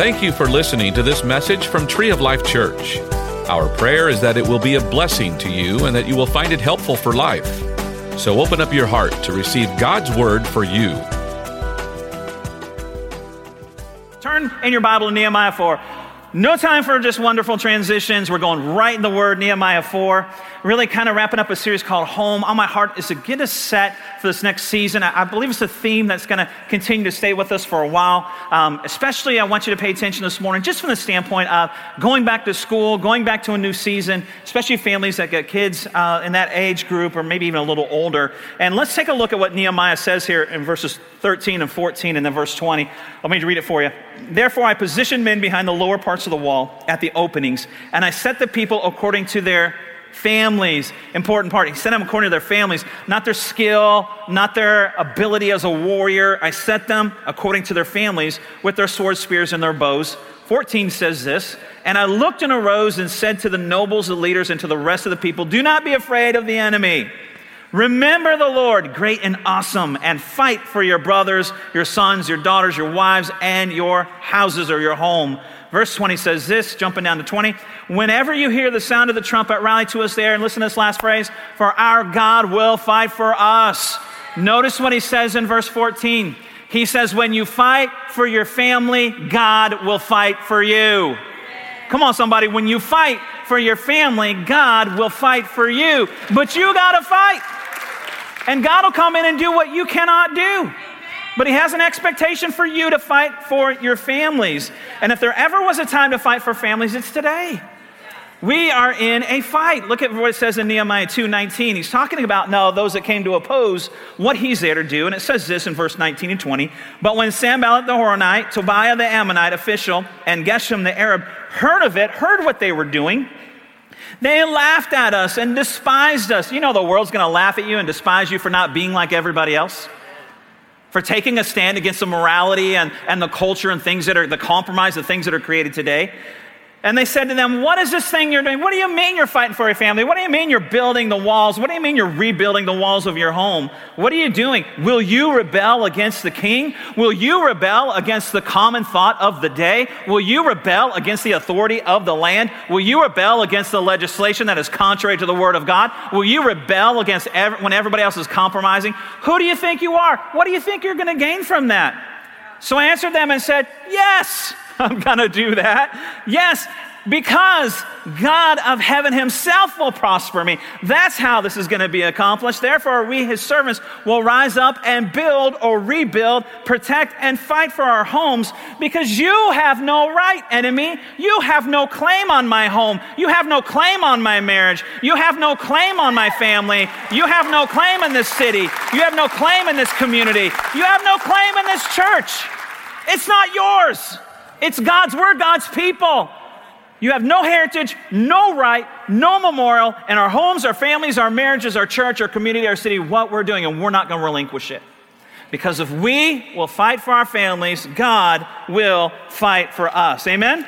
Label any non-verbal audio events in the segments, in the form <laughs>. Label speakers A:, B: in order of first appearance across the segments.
A: Thank you for listening to this message from Tree of Life Church. Our prayer is that it will be a blessing to you and that you will find it helpful for life. So open up your heart to receive God's word for you.
B: Turn in your Bible to Nehemiah 4. No time for just wonderful transitions. We're going right in the Word, Nehemiah 4. Really kind of wrapping up a series called Home. On my heart is to get us set for this next season. I, believe it's a theme that's going to continue to stay with us for a while. Um, especially, I want you to pay attention this morning, just from the standpoint of going back to school, going back to a new season, especially families that get kids uh, in that age group or maybe even a little older. And let's take a look at what Nehemiah says here in verses 13 and 14 and then verse 20. Let me read it for you. Therefore, I positioned men behind the lower parts of the wall at the openings, and I set the people according to their families. Important part. He set them according to their families, not their skill, not their ability as a warrior. I set them according to their families with their swords, spears, and their bows. 14 says this And I looked and arose and said to the nobles, the leaders, and to the rest of the people, Do not be afraid of the enemy. Remember the Lord, great and awesome, and fight for your brothers, your sons, your daughters, your wives, and your houses or your home. Verse 20 says this, jumping down to 20. Whenever you hear the sound of the trumpet, rally to us there and listen to this last phrase for our God will fight for us. Notice what he says in verse 14. He says, When you fight for your family, God will fight for you. Come on, somebody. When you fight for your family, God will fight for you. But you got to fight. And God will come in and do what you cannot do. But He has an expectation for you to fight for your families. And if there ever was a time to fight for families, it's today. We are in a fight. Look at what it says in Nehemiah 2:19. He's talking about now those that came to oppose what he's there to do. And it says this in verse 19 and 20. But when Sanballat the Horonite, Tobiah the Ammonite official, and Geshem the Arab heard of it, heard what they were doing, they laughed at us and despised us. You know, the world's going to laugh at you and despise you for not being like everybody else, for taking a stand against the morality and, and the culture and things that are the compromise, the things that are created today. And they said to them, What is this thing you're doing? What do you mean you're fighting for your family? What do you mean you're building the walls? What do you mean you're rebuilding the walls of your home? What are you doing? Will you rebel against the king? Will you rebel against the common thought of the day? Will you rebel against the authority of the land? Will you rebel against the legislation that is contrary to the word of God? Will you rebel against every, when everybody else is compromising? Who do you think you are? What do you think you're going to gain from that? So I answered them and said, Yes. I'm going to do that. Yes, because God of heaven himself will prosper me. That's how this is going to be accomplished. Therefore, we, his servants, will rise up and build or rebuild, protect, and fight for our homes because you have no right, enemy. You have no claim on my home. You have no claim on my marriage. You have no claim on my family. You have no claim in this city. You have no claim in this community. You have no claim in this church. It's not yours. It's God's word, God's people. You have no heritage, no right, no memorial, and our homes, our families, our marriages, our church, our community, our city, what we're doing, and we're not going to relinquish it. Because if we will fight for our families, God will fight for us. Amen?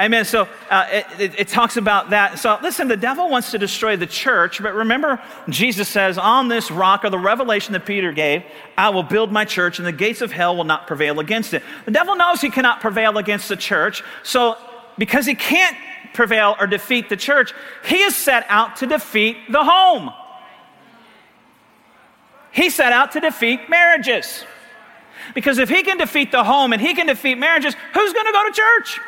B: Amen. So uh, it, it, it, talks about that. So listen, the devil wants to destroy the church, but remember, Jesus says, On this rock, or the revelation that Peter gave, I will build my church, and the gates of hell will not prevail against it. The devil knows he cannot prevail against the church. So because he can't prevail or defeat the church, he is set out to defeat the home. He set out to defeat marriages. Because if he can defeat the home and he can defeat marriages, who's going to go to church?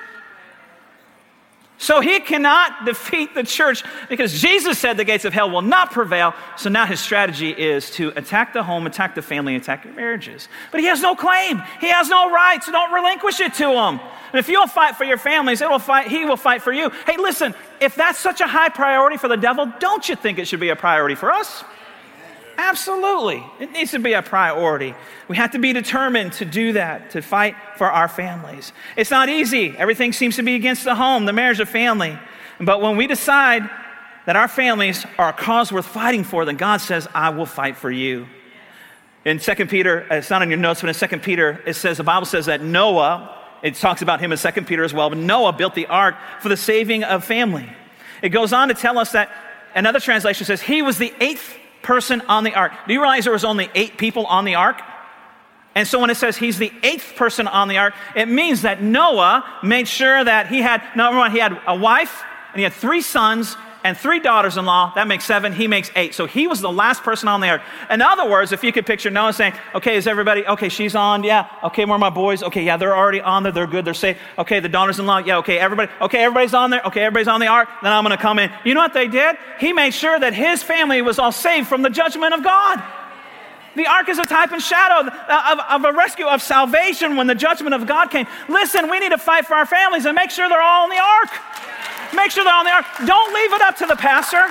B: So he cannot defeat the church because Jesus said the gates of hell will not prevail. So now his strategy is to attack the home, attack the family, attack your marriages. But he has no claim. He has no right, so don't relinquish it to him. And if you'll fight for your families, it will fight, he will fight for you. Hey, listen, if that's such a high priority for the devil, don't you think it should be a priority for us? Absolutely. It needs to be a priority. We have to be determined to do that, to fight for our families. It's not easy. Everything seems to be against the home, the marriage, the family. But when we decide that our families are a cause worth fighting for, then God says, I will fight for you. In 2 Peter, uh, it's not in your notes, but in 2 Peter, it says, the Bible says that Noah, it talks about him in 2 Peter as well, but Noah built the ark for the saving of family. It goes on to tell us that another translation says he was the eighth person on the ark. Do you realize there was only eight people on the ark? And so when it says he's the eighth person on the ark, it means that Noah made sure that he had, number one, he had a wife and he had three sons and three daughters in law. That makes seven. He makes eight. So he was the last person on the ark. In other words, if you could picture Noah saying, okay, is everybody, okay, she's on. Yeah. Okay, where are my boys? Okay, yeah, they're already on there. They're good. They're safe. Okay, the daughters in law. Yeah, okay, everybody. Okay, everybody's on there. Okay, everybody's on the ark. Then I'm going to come in. You know what they did? He made sure that his family was all saved from the judgment of God. The ark is a type and shadow of, of, a rescue, of salvation when the judgment of God came. Listen, we need to fight for our families and make sure they're all in the ark. Make sure they're on the ark. Don't leave it up to the pastor.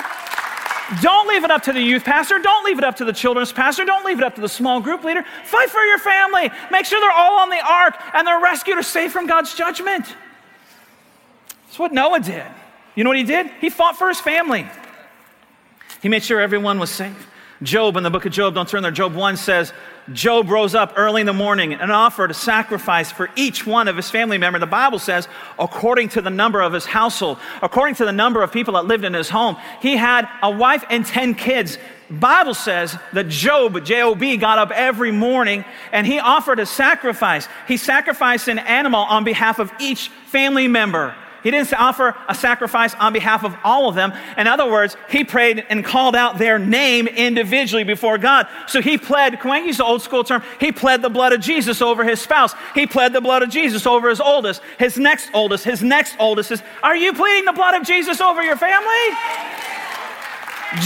B: Don't leave it up to the youth pastor. Don't leave it up to the children's pastor. Don't leave it up to the small group leader. Fight for your family. Make sure they're all on the ark and they're rescued or saved from God's judgment. That's what Noah did. You know what he did? He fought for his family. He made sure everyone was safe. Job in the book of Job, don't turn there, Job 1 says, Job rose up early in the morning and offered a sacrifice for each one of his family member. The Bible says, according to the number of his household, according to the number of people that lived in his home, he had a wife and 10 kids. Bible says that Job, J-O-B, got up every morning and he offered a sacrifice. He sacrificed an animal on behalf of each family member. He didn't offer a sacrifice on behalf of all of them. In other words, he prayed and called out their name individually before God. So he pled, can I the old school term? He pled the blood of Jesus over his spouse. He pled the blood of Jesus over his oldest, his next oldest, his next oldest. Is, are you pleading the blood of Jesus over your family?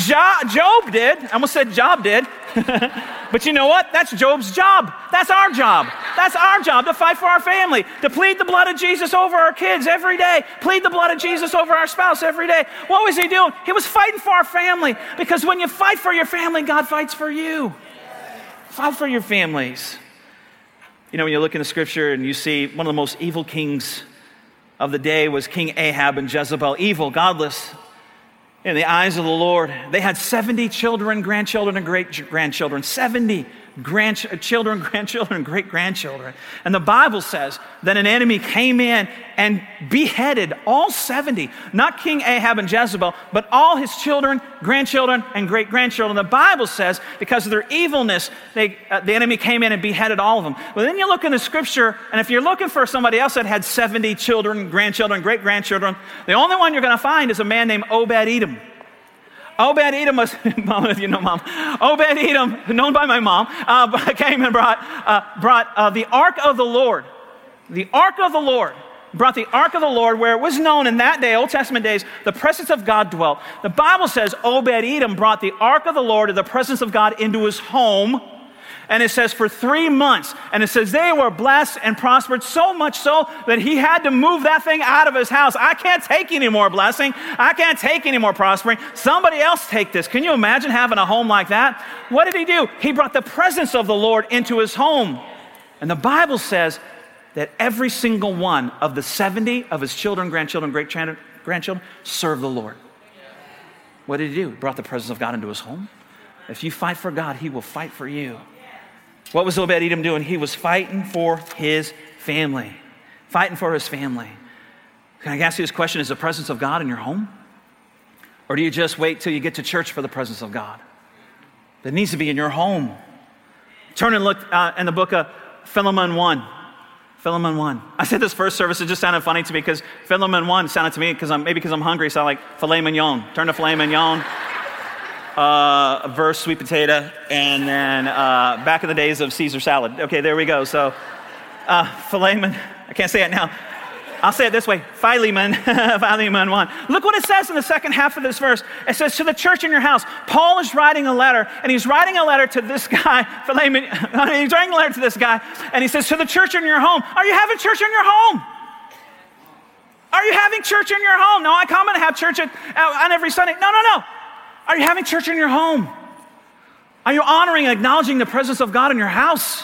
B: Jo- Job did. I almost said Job did. <laughs> but you know what? That's Job's job. That's our job. That's our job to fight for our family, to plead the blood of Jesus over our kids every day, plead the blood of Jesus over our spouse every day. What was he doing? He was fighting for our family because when you fight for your family, God fights for you. Fight for your families. You know, when you look in the scripture and you see one of the most evil kings of the day was King Ahab and Jezebel, evil, godless, in the eyes of the Lord. They had 70 children, grandchildren, and great grandchildren. 70 <laughs> grandchildren, grandchildren, great grandchildren. And the Bible says that an enemy came in and beheaded all 70, not King Ahab and Jezebel, but all his children, grandchildren, and great grandchildren. The Bible says because of their evilness, they, uh, the enemy came in and beheaded all of them. Well, then you look in the scripture, and if you're looking for somebody else that had 70 children, grandchildren, great grandchildren, the only one you're going to find is a man named Obed Edom. Obed Edom was, <laughs> you know, mom. Obed Edom, known by my mom, uh, <laughs> came and brought, uh, brought uh, the ark of the Lord. The ark of the Lord. Brought the ark of the Lord where it was known in that day, Old Testament days, the presence of God dwelt. The Bible says Obed Edom brought the ark of the Lord or the presence of God into his home and it says for three months. And it says they were blessed and prospered so much so that he had to move that thing out of his house. I can't take any more blessing. I can't take any more prospering. Somebody else take this. Can you imagine having a home like that? What did he do? He brought the presence of the Lord into his home. And the Bible says that every single one of the 70 of his children, grandchildren, great grandchildren served the Lord. What did he do? He brought the presence of God into his home. If you fight for God, he will fight for you. What was Obed Edom doing? He was fighting for his family. Fighting for his family. Can I ask you this question? Is the presence of God in your home? Or do you just wait till you get to church for the presence of God? That needs to be in your home. Turn and look uh, in the book of Philemon 1. Philemon 1. I said this first service, it just sounded funny to me because Philemon 1 sounded to me because I'm maybe because I'm hungry, so I like filet mignon. Turn to filet mignon uh, verse sweet potato, and then uh, back in the days of Caesar salad. Okay, there we go. So, uh, Philemon, I can't say it now. I'll say it this way Philemon, <laughs> Philemon 1. Look what it says in the second half of this verse. It says, To the church in your house. Paul is writing a letter, and he's writing a letter to this guy, <laughs> Philemon. <laughs> he's writing a letter to this guy, and he says, To the church in your home. Are you having church in your home? Are you having church in your home? No, I come and have church at, on every Sunday. No, no, no. Are you having church in your home? Are you honoring and acknowledging the presence of God in your house?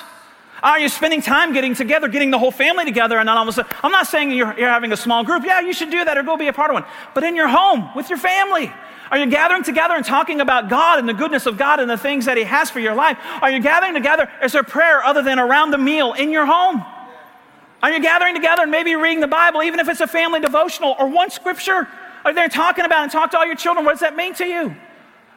B: Are you spending time getting together, getting the whole family together, and then all of a sudden, I'm not saying you're, you're having a small group. Yeah, you should do that or go be a part of one. But in your home, with your family, are you gathering together and talking about God and the goodness of God and the things that He has for your life? Are you gathering together? Is there prayer other than around the meal in your home? Are you gathering together and maybe reading the Bible, even if it's a family devotional or one scripture? Are there talking about and talk to all your children? What does that mean to you?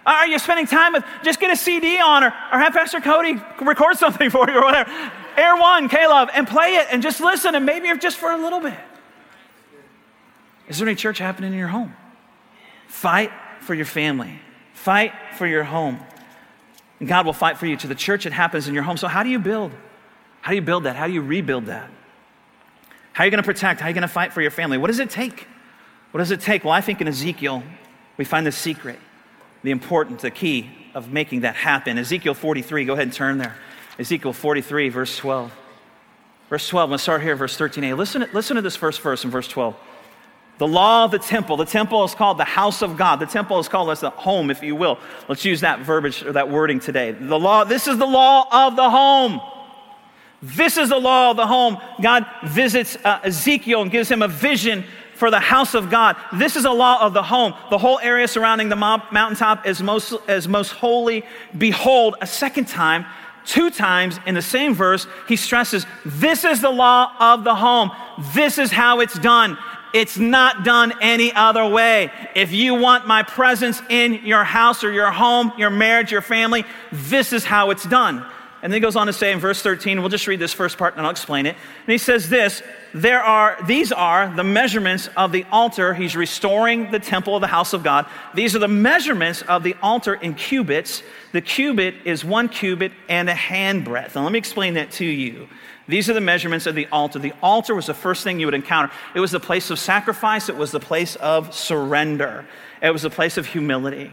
B: Are you spending time with, just get a CD on or, or have Pastor Cody record something <laughs> for you or whatever. Air One, Caleb, and play it and just listen and maybe just for a little bit. Is there any church happening in your home? Fight for your family, fight for your home. And God will fight for you. To the church, it happens in your home. So, how do you build? How do you build that? How do you rebuild that? How are you going to protect? How are you going to fight for your family? What does it take? What does it take? Well, I think in Ezekiel, we find the secret, the important, the key of making that happen. Ezekiel 43, go ahead and turn there. Ezekiel 43, verse 12. Verse 12, let's start here, verse 13a. Listen, listen to this first verse in verse 12. The law of the temple. The temple is called the house of God. The temple is called as the home, if you will. Let's use that verbiage or that wording today. The law, this is the law of the home. This is the law of the home. God visits uh, Ezekiel and gives him a vision for the house of God. This is a law of the home. The whole area surrounding the mountaintop is most, is most holy. Behold, a second time, two times in the same verse, he stresses, This is the law of the home. This is how it's done. It's not done any other way. If you want my presence in your house or your home, your marriage, your family, this is how it's done. And then he goes on to say in verse 13, we'll just read this first part and I'll explain it. And he says this, there are these are the measurements of the altar. He's restoring the temple of the house of God. These are the measurements of the altar in cubits. The cubit is one cubit and a handbreadth. Now let me explain that to you. These are the measurements of the altar. The altar was the first thing you would encounter. It was the place of sacrifice, it was the place of surrender, it was the place of humility.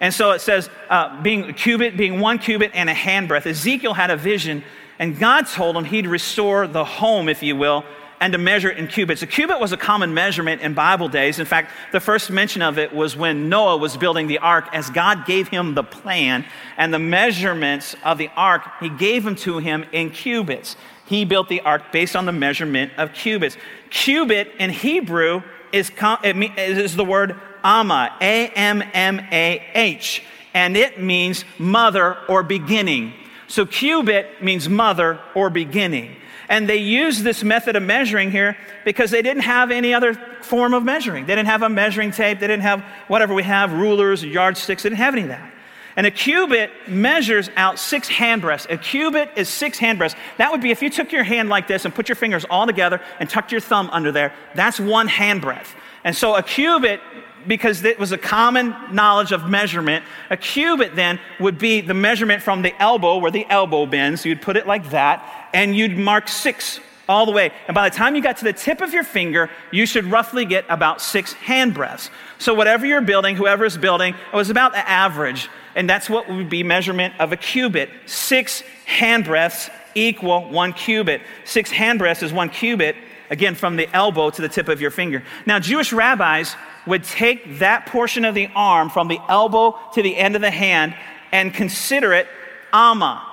B: And so it says, uh, being a cubit, being one cubit and a handbreadth. Ezekiel had a vision, and God told him he'd restore the home, if you will, and to measure it in cubits. A cubit was a common measurement in Bible days. In fact, the first mention of it was when Noah was building the ark, as God gave him the plan and the measurements of the ark, he gave them to him in cubits he built the ark based on the measurement of cubits. Cubit in Hebrew is, is the word Amma, A M M A H, and it means mother or beginning. So cubit means mother or beginning. And they used this method of measuring here because they didn't have any other form of measuring. They didn't have a measuring tape, they didn't have whatever we have, rulers, yardsticks, they didn't have any of that. And a cubit measures out six handbreadths. A cubit is six handbreadths. That would be if you took your hand like this and put your fingers all together and tucked your thumb under there, that's one handbreadth. And so a cubit, because it was a common knowledge of measurement, a cubit then would be the measurement from the elbow, where the elbow bends. You'd put it like that, and you'd mark six all the way. And by the time you got to the tip of your finger, you should roughly get about six handbreadths. So, whatever you're building, whoever is building, it was about the average and that's what would be measurement of a cubit. Six handbreadths equal one cubit. Six handbreadths is one cubit, again, from the elbow to the tip of your finger. Now, Jewish rabbis would take that portion of the arm from the elbow to the end of the hand and consider it Amma,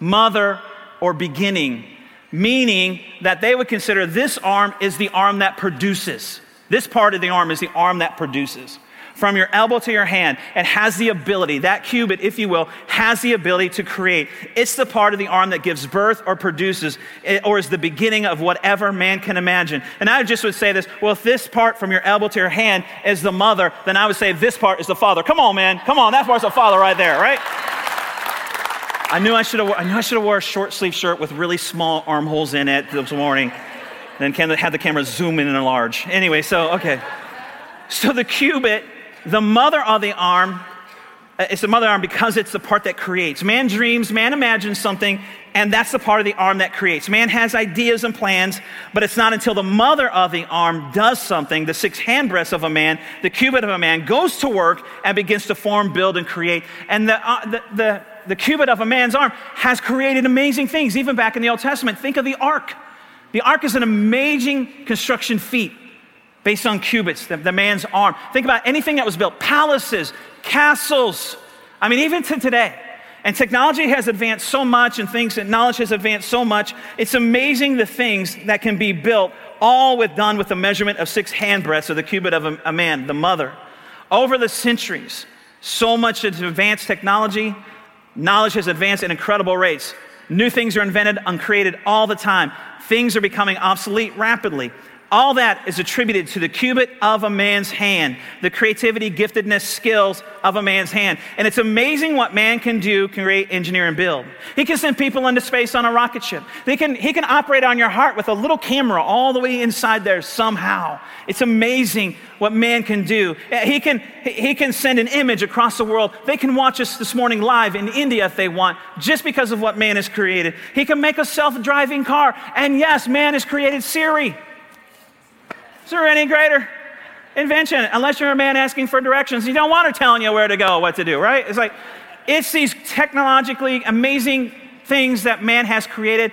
B: mother or beginning, meaning that they would consider this arm is the arm that produces. This part of the arm is the arm that produces from your elbow to your hand and has the ability, that cubit, if you will, has the ability to create. It's the part of the arm that gives birth or produces eh, or is the beginning of whatever man can imagine. And I just would say this well, if this part from your elbow to your hand is the mother, then I would say this part is the father. Come on, man. Come on. That part's the father right there, right? I knew I should have. I knew I should have wore a short sleeve shirt with really small armholes in it this morning. Then had the camera zoom in and enlarge. Anyway, so okay. So the cubit the mother of the arm uh, it's the mother arm because it's the part that creates. Man dreams, man imagines something, and that's the part of the arm that creates. Man has ideas and plans, but it's not until the mother of the arm does something, the six handbreadths of a man, the cubit of a man, goes to work and begins to form, build, and create. And the, uh, the, the, the cubit of a man's arm has created amazing things, even back in the Old Testament. Think of the ark. The ark is an amazing construction feat based on cubits, the, the man's arm. Think about anything that was built palaces, castles. I mean, even to today. And technology has advanced so much, and things and knowledge has advanced so much. It's amazing the things that can be built, all with done with the measurement of six handbreadths of the cubit of a, a man, the mother. Over the centuries, so much has advanced technology, knowledge has advanced at incredible rates. New things are invented and created all the time. Things are becoming obsolete rapidly. All that is attributed to the cubit of a man's hand, the creativity, giftedness, skills of a man's hand. And it's amazing what man can do, create, engineer, and build. He can send people into space on a rocket ship. They can, he can operate on your heart with a little camera all the way inside there somehow. It's amazing what man can do. He can, he can send an image across the world. They can watch us this morning live in India if they want, just because of what man has created. He can make a self driving car. And yes, man has created Siri. Is there any greater invention? Unless you're a man asking for directions, you don't want her telling you where to go, what to do, right? It's like, it's these technologically amazing things that man has created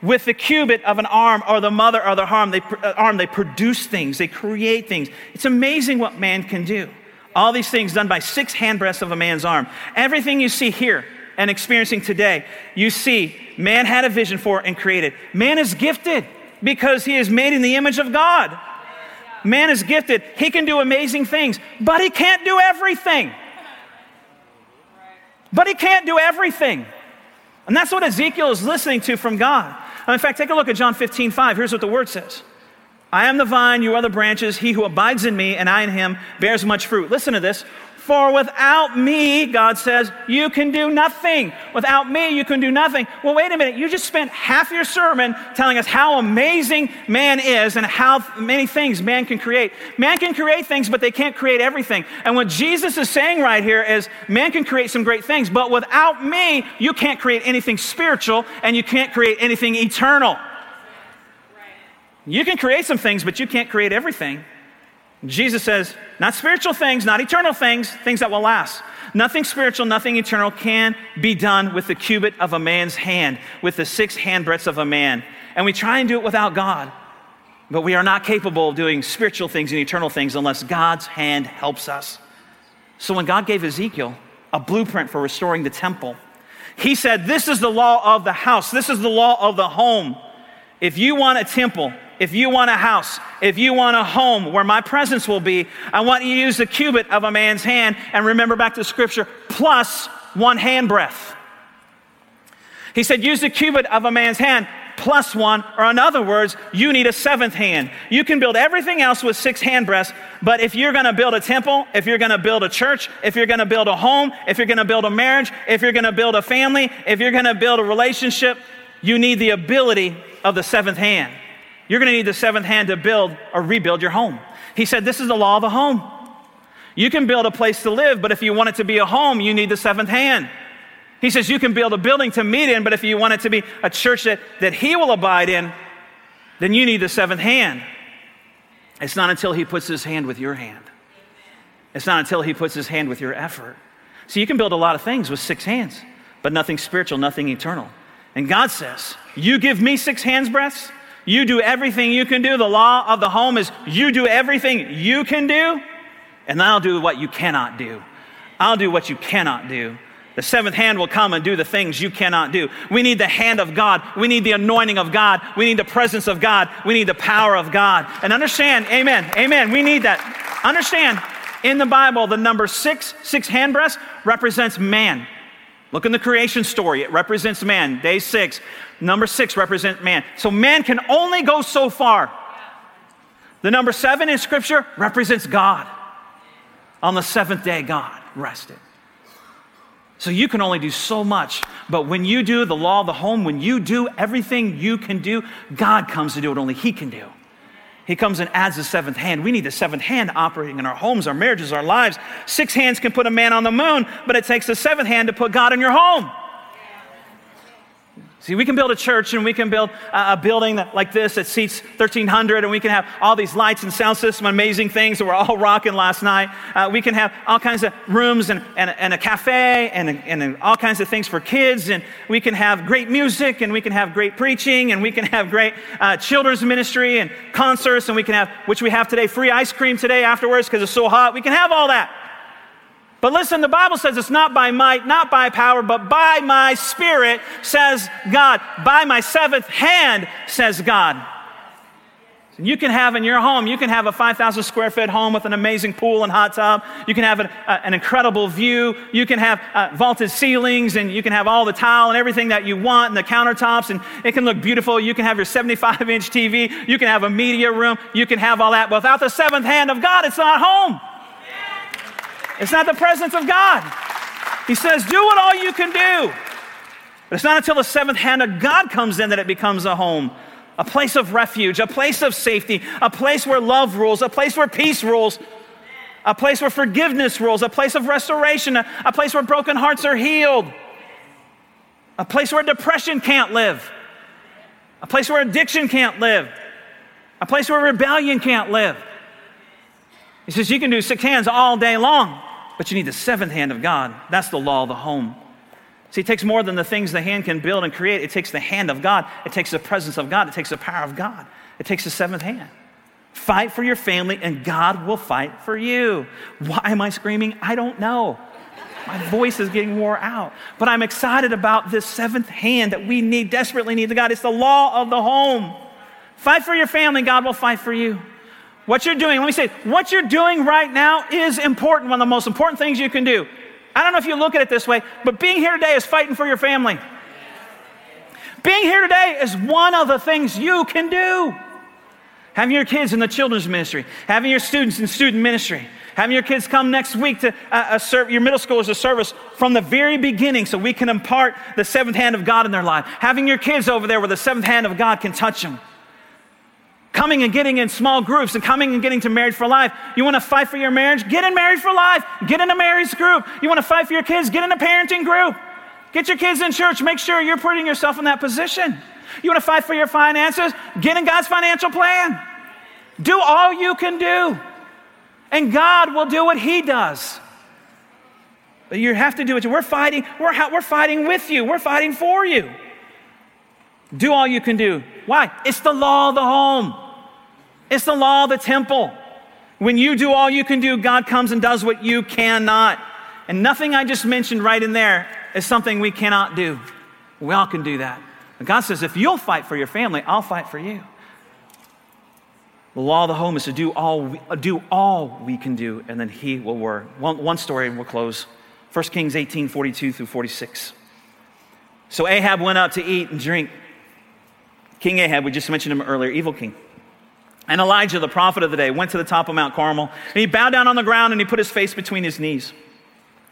B: with the cubit of an arm or the mother or the arm they, uh, arm, they produce things, they create things. It's amazing what man can do. All these things done by six handbreadths of a man's arm. Everything you see here and experiencing today, you see man had a vision for and created. Man is gifted because he is made in the image of God. Man is gifted. He can do amazing things, but he can't do everything. But he can't do everything. And that's what Ezekiel is listening to from God. In fact, take a look at John 15, 5. Here's what the word says I am the vine, you are the branches. He who abides in me and I in him bears much fruit. Listen to this. For without me, God says, you can do nothing. Without me, you can do nothing. Well, wait a minute. You just spent half your sermon telling us how amazing man is and how many things man can create. Man can create things, but they can't create everything. And what Jesus is saying right here is man can create some great things, but without me, you can't create anything spiritual and you can't create anything eternal. You can create some things, but you can't create everything. Jesus says, not spiritual things, not eternal things, things that will last. Nothing spiritual, nothing eternal can be done with the cubit of a man's hand, with the six handbreadths of a man. And we try and do it without God. But we are not capable of doing spiritual things and eternal things unless God's hand helps us. So when God gave Ezekiel a blueprint for restoring the temple, he said, This is the law of the house, this is the law of the home. If you want a temple, if you want a house, if you want a home where my presence will be, I want you to use the cubit of a man's hand and remember back to scripture, plus one hand breadth. He said, use the cubit of a man's hand plus one, or in other words, you need a seventh hand. You can build everything else with six hand breadths, but if you're gonna build a temple, if you're gonna build a church, if you're gonna build a home, if you're gonna build a marriage, if you're gonna build a family, if you're gonna build a relationship, you need the ability of the seventh hand. You're going to need the seventh hand to build or rebuild your home. He said, This is the law of the home. You can build a place to live, but if you want it to be a home, you need the seventh hand. He says, You can build a building to meet in, but if you want it to be a church that, that He will abide in, then you need the seventh hand. It's not until He puts His hand with your hand. It's not until He puts His hand with your effort. So you can build a lot of things with six hands, but nothing spiritual, nothing eternal. And God says, You give me six hands breadths, you do everything you can do. The law of the home is you do everything you can do, and I'll do what you cannot do. I'll do what you cannot do. The seventh hand will come and do the things you cannot do. We need the hand of God. We need the anointing of God. We need the presence of God. We need the power of God. And understand, amen, amen. We need that. Understand, in the Bible, the number six, six hand breadths, represents man. Look in the creation story, it represents man. Day six. Number six represents man. So man can only go so far. The number seven in Scripture represents God. On the seventh day, God rested. So you can only do so much. But when you do the law of the home, when you do everything you can do, God comes to do what only He can do. He comes and adds the seventh hand. We need the seventh hand operating in our homes, our marriages, our lives. Six hands can put a man on the moon, but it takes the seventh hand to put God in your home. See, we can build a church and we can build a building that, like this that seats 1,300, and we can have all these lights and sound system, amazing things that we're all rocking last night. Uh, we can have all kinds of rooms and, and, and a cafe and, and all kinds of things for kids, and we can have great music, and we can have great preaching, and we can have great uh, children's ministry and concerts, and we can have, which we have today, free ice cream today afterwards because it's so hot. We can have all that. But listen, the Bible says it's not by might, not by power, but by my spirit, says God. By my seventh hand, says God. You can have in your home, you can have a 5,000 square foot home with an amazing pool and hot tub. You can have an, uh, an incredible view. You can have uh, vaulted ceilings and you can have all the tile and everything that you want and the countertops and it can look beautiful. You can have your 75 inch TV. You can have a media room. You can have all that. But without the seventh hand of God, it's not home. It's not the presence of God. He says, do what all you can do. But it's not until the seventh hand of God comes in that it becomes a home a place of refuge, a place of safety, a place where love rules, a place where peace rules, a place where forgiveness rules, a place of restoration, a, a place where broken hearts are healed, a place where depression can't live, a place where addiction can't live, a place where rebellion can't live. He says you can do six hands all day long, but you need the seventh hand of God. That's the law of the home. See, it takes more than the things the hand can build and create. It takes the hand of God, it takes the presence of God, it takes the power of God, it takes the seventh hand. Fight for your family, and God will fight for you. Why am I screaming? I don't know. My voice is getting wore out. But I'm excited about this seventh hand that we need, desperately need the God. It's the law of the home. Fight for your family, God will fight for you. What you're doing, let me say, what you're doing right now is important, one of the most important things you can do. I don't know if you look at it this way, but being here today is fighting for your family. Being here today is one of the things you can do. Having your kids in the children's ministry, having your students in student ministry, having your kids come next week to uh, uh, serve your middle school schoolers a service from the very beginning so we can impart the seventh hand of God in their life. Having your kids over there where the seventh hand of God can touch them coming and getting in small groups and coming and getting to marriage for life. You want to fight for your marriage? Get in Married for life. Get in a marriage group. You want to fight for your kids? Get in a parenting group. Get your kids in church. Make sure you're putting yourself in that position. You want to fight for your finances? Get in God's financial plan. Do all you can do. And God will do what He does. But you have to do it. We're fighting, we're, we're fighting with you, we're fighting for you. Do all you can do. Why? It's the law of the home. It's the law of the temple. When you do all you can do, God comes and does what you cannot. And nothing I just mentioned right in there is something we cannot do. We all can do that. And God says, if you'll fight for your family, I'll fight for you. The law of the home is to do all we, uh, do all we can do, and then He will work. One, one story, and we'll close. 1 Kings 18 42 through 46. So Ahab went out to eat and drink. King Ahab, we just mentioned him earlier, evil king. And Elijah, the prophet of the day, went to the top of Mount Carmel, and he bowed down on the ground and he put his face between his knees.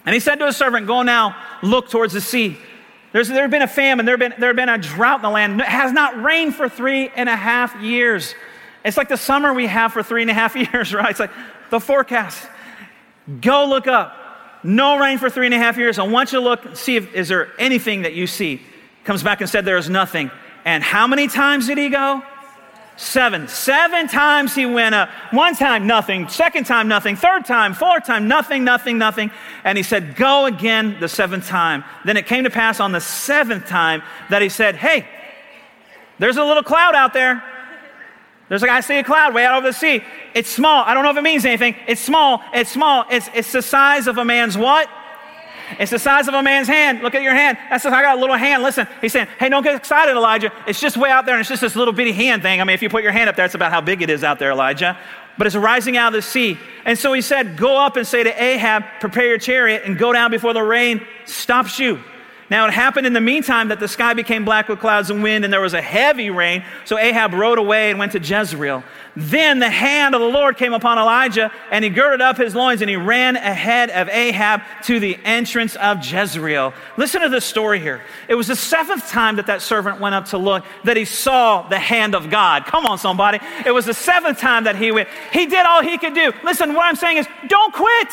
B: And he said to his servant, Go now, look towards the sea. There's, there had been a famine, there had been, there had been a drought in the land. It has not rained for three and a half years. It's like the summer we have for three and a half <laughs> years, right? It's like the forecast. Go look up. No rain for three and a half years. I want you to look and see if is there anything that you see. Comes back and said, There is nothing. And how many times did he go? Seven. Seven times he went up. One time, nothing. Second time, nothing. Third time, fourth time, nothing, nothing, nothing. And he said, Go again the seventh time. Then it came to pass on the seventh time that he said, Hey, there's a little cloud out there. There's like, I see a cloud way out over the sea. It's small. I don't know if it means anything. It's small. It's small. It's, it's the size of a man's what? It's the size of a man's hand. Look at your hand. That's I got a little hand. Listen, he's saying, hey, don't get excited, Elijah. It's just way out there, and it's just this little bitty hand thing. I mean, if you put your hand up there, it's about how big it is out there, Elijah. But it's rising out of the sea. And so he said, Go up and say to Ahab, prepare your chariot and go down before the rain stops you. Now, it happened in the meantime that the sky became black with clouds and wind, and there was a heavy rain. So Ahab rode away and went to Jezreel. Then the hand of the Lord came upon Elijah, and he girded up his loins, and he ran ahead of Ahab to the entrance of Jezreel. Listen to this story here. It was the seventh time that that servant went up to look that he saw the hand of God. Come on, somebody. It was the seventh time that he went. He did all he could do. Listen, what I'm saying is don't quit,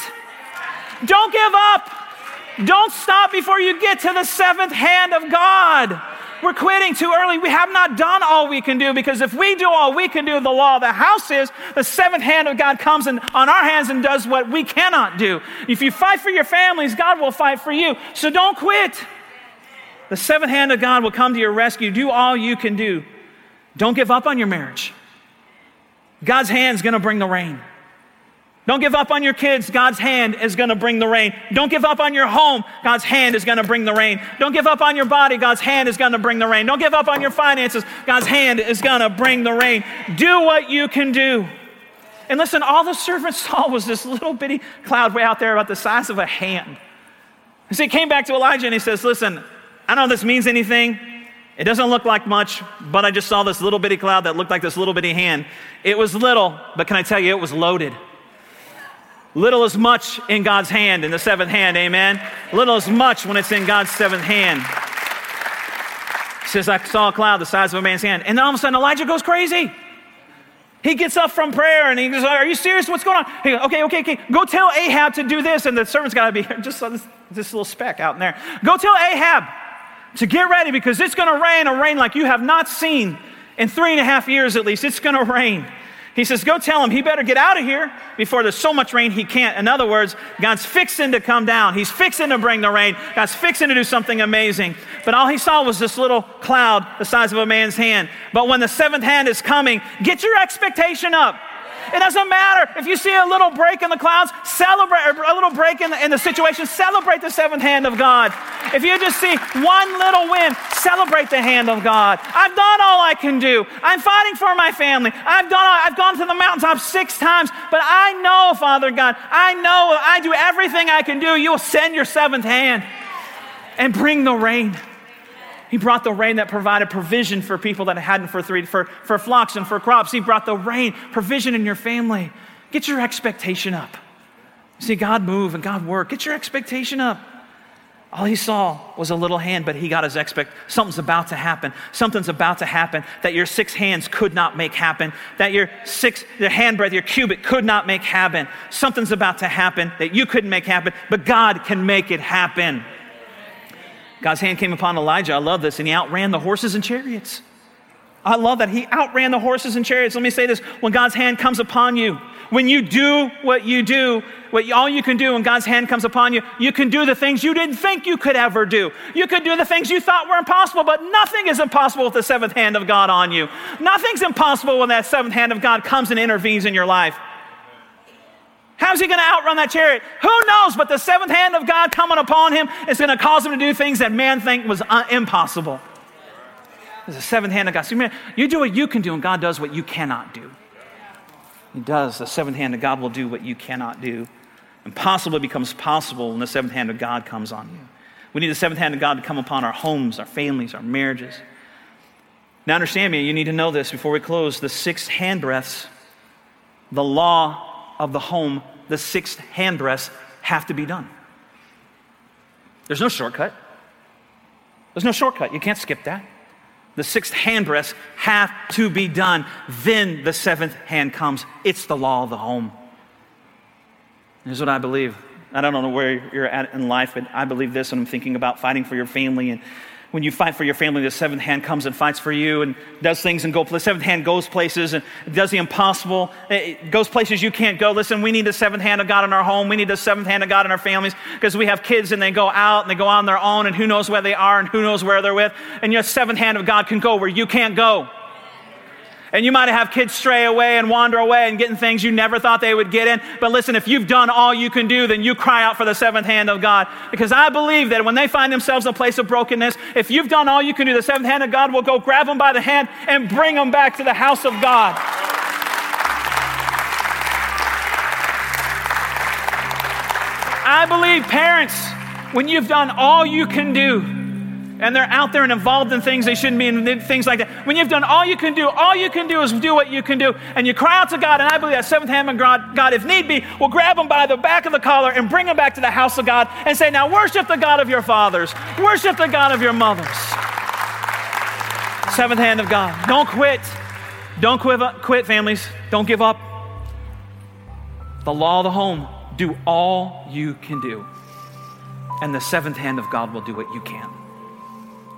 B: don't give up. Don't stop before you get to the seventh hand of God. We're quitting too early. We have not done all we can do because if we do all we can do, the law of the house is the seventh hand of God comes in, on our hands and does what we cannot do. If you fight for your families, God will fight for you. So don't quit. The seventh hand of God will come to your rescue. Do all you can do. Don't give up on your marriage. God's hand is going to bring the rain. Don't give up on your kids. God's hand is going to bring the rain. Don't give up on your home. God's hand is going to bring the rain. Don't give up on your body. God's hand is going to bring the rain. Don't give up on your finances. God's hand is going to bring the rain. Do what you can do. And listen, all the servant saw was this little bitty cloud way out there about the size of a hand. And so he came back to Elijah and he says, Listen, I don't know if this means anything. It doesn't look like much, but I just saw this little bitty cloud that looked like this little bitty hand. It was little, but can I tell you, it was loaded. Little is much in God's hand, in the seventh hand, amen? Little is much when it's in God's seventh hand. Says, I saw a cloud the size of a man's hand. And then all of a sudden, Elijah goes crazy. He gets up from prayer and he goes, Are you serious? What's going on? He goes, okay, okay, okay. Go tell Ahab to do this. And the servant's got to be here. <laughs> just this, this little speck out in there. Go tell Ahab to get ready because it's going to rain, a rain like you have not seen in three and a half years at least. It's going to rain. He says, Go tell him he better get out of here before there's so much rain he can't. In other words, God's fixing to come down. He's fixing to bring the rain. God's fixing to do something amazing. But all he saw was this little cloud the size of a man's hand. But when the seventh hand is coming, get your expectation up. It doesn't matter if you see a little break in the clouds, celebrate, a little break in the, in the situation, celebrate the seventh hand of God. If you just see one little win, celebrate the hand of God. I've done all I can do. I'm fighting for my family. I've. All, I've gone to the mountaintop six times, but I know, Father God, I know I do everything I can do. You will send your seventh hand and bring the rain. He brought the rain that provided provision for people that hadn't for three, for, for flocks and for crops. He brought the rain, provision in your family. Get your expectation up. See God move and God work. Get your expectation up. All he saw was a little hand, but he got his expect. Something's about to happen. Something's about to happen that your six hands could not make happen. That your six, your handbreadth, your cubit could not make happen. Something's about to happen that you couldn't make happen, but God can make it happen. God's hand came upon Elijah. I love this. And he outran the horses and chariots. I love that. He outran the horses and chariots. Let me say this when God's hand comes upon you, when you do what you do, what all you can do when God's hand comes upon you, you can do the things you didn't think you could ever do. You could do the things you thought were impossible, but nothing is impossible with the seventh hand of God on you. Nothing's impossible when that seventh hand of God comes and intervenes in your life. How's he going to outrun that chariot? Who knows? But the seventh hand of God coming upon him is going to cause him to do things that man think was uh, impossible. There's a seventh hand of God. Man, you do what you can do, and God does what you cannot do. He does. The seventh hand of God will do what you cannot do. Impossible becomes possible when the seventh hand of God comes on you. We need the seventh hand of God to come upon our homes, our families, our marriages. Now, understand me, you need to know this before we close. The six hand breadths, the law of the home the sixth handbreadths have to be done. There's no shortcut. There's no shortcut. You can't skip that. The sixth handbreadths have to be done. Then the seventh hand comes. It's the law of the home. Here's what I believe. I don't know where you're at in life, but I believe this, and I'm thinking about fighting for your family and when you fight for your family, the seventh hand comes and fights for you and does things and go. The seventh hand goes places and does the impossible. Eh, it goes places you can't go. Listen, we need the seventh hand of God in our home. We need the seventh hand of God in our families because we have kids and they go out and they go on their own and who knows where they are and who knows where they're with. And your seventh hand of God can go where you can't go. And you might have kids stray away and wander away and get in things you never thought they would get in. But listen, if you've done all you can do, then you cry out for the seventh hand of God. Because I believe that when they find themselves in a place of brokenness, if you've done all you can do, the seventh hand of God will go grab them by the hand and bring them back to the house of God. I believe, parents, when you've done all you can do, and they're out there and involved in things they shouldn't be in, things like that. When you've done all you can do, all you can do is do what you can do, and you cry out to God, and I believe that seventh hand of God, God, if need be, will grab them by the back of the collar and bring them back to the house of God and say, Now worship the God of your fathers, worship the God of your mothers. Seventh hand of God. Don't quit. Don't quit, quit, families. Don't give up. The law of the home. Do all you can do. And the seventh hand of God will do what you can.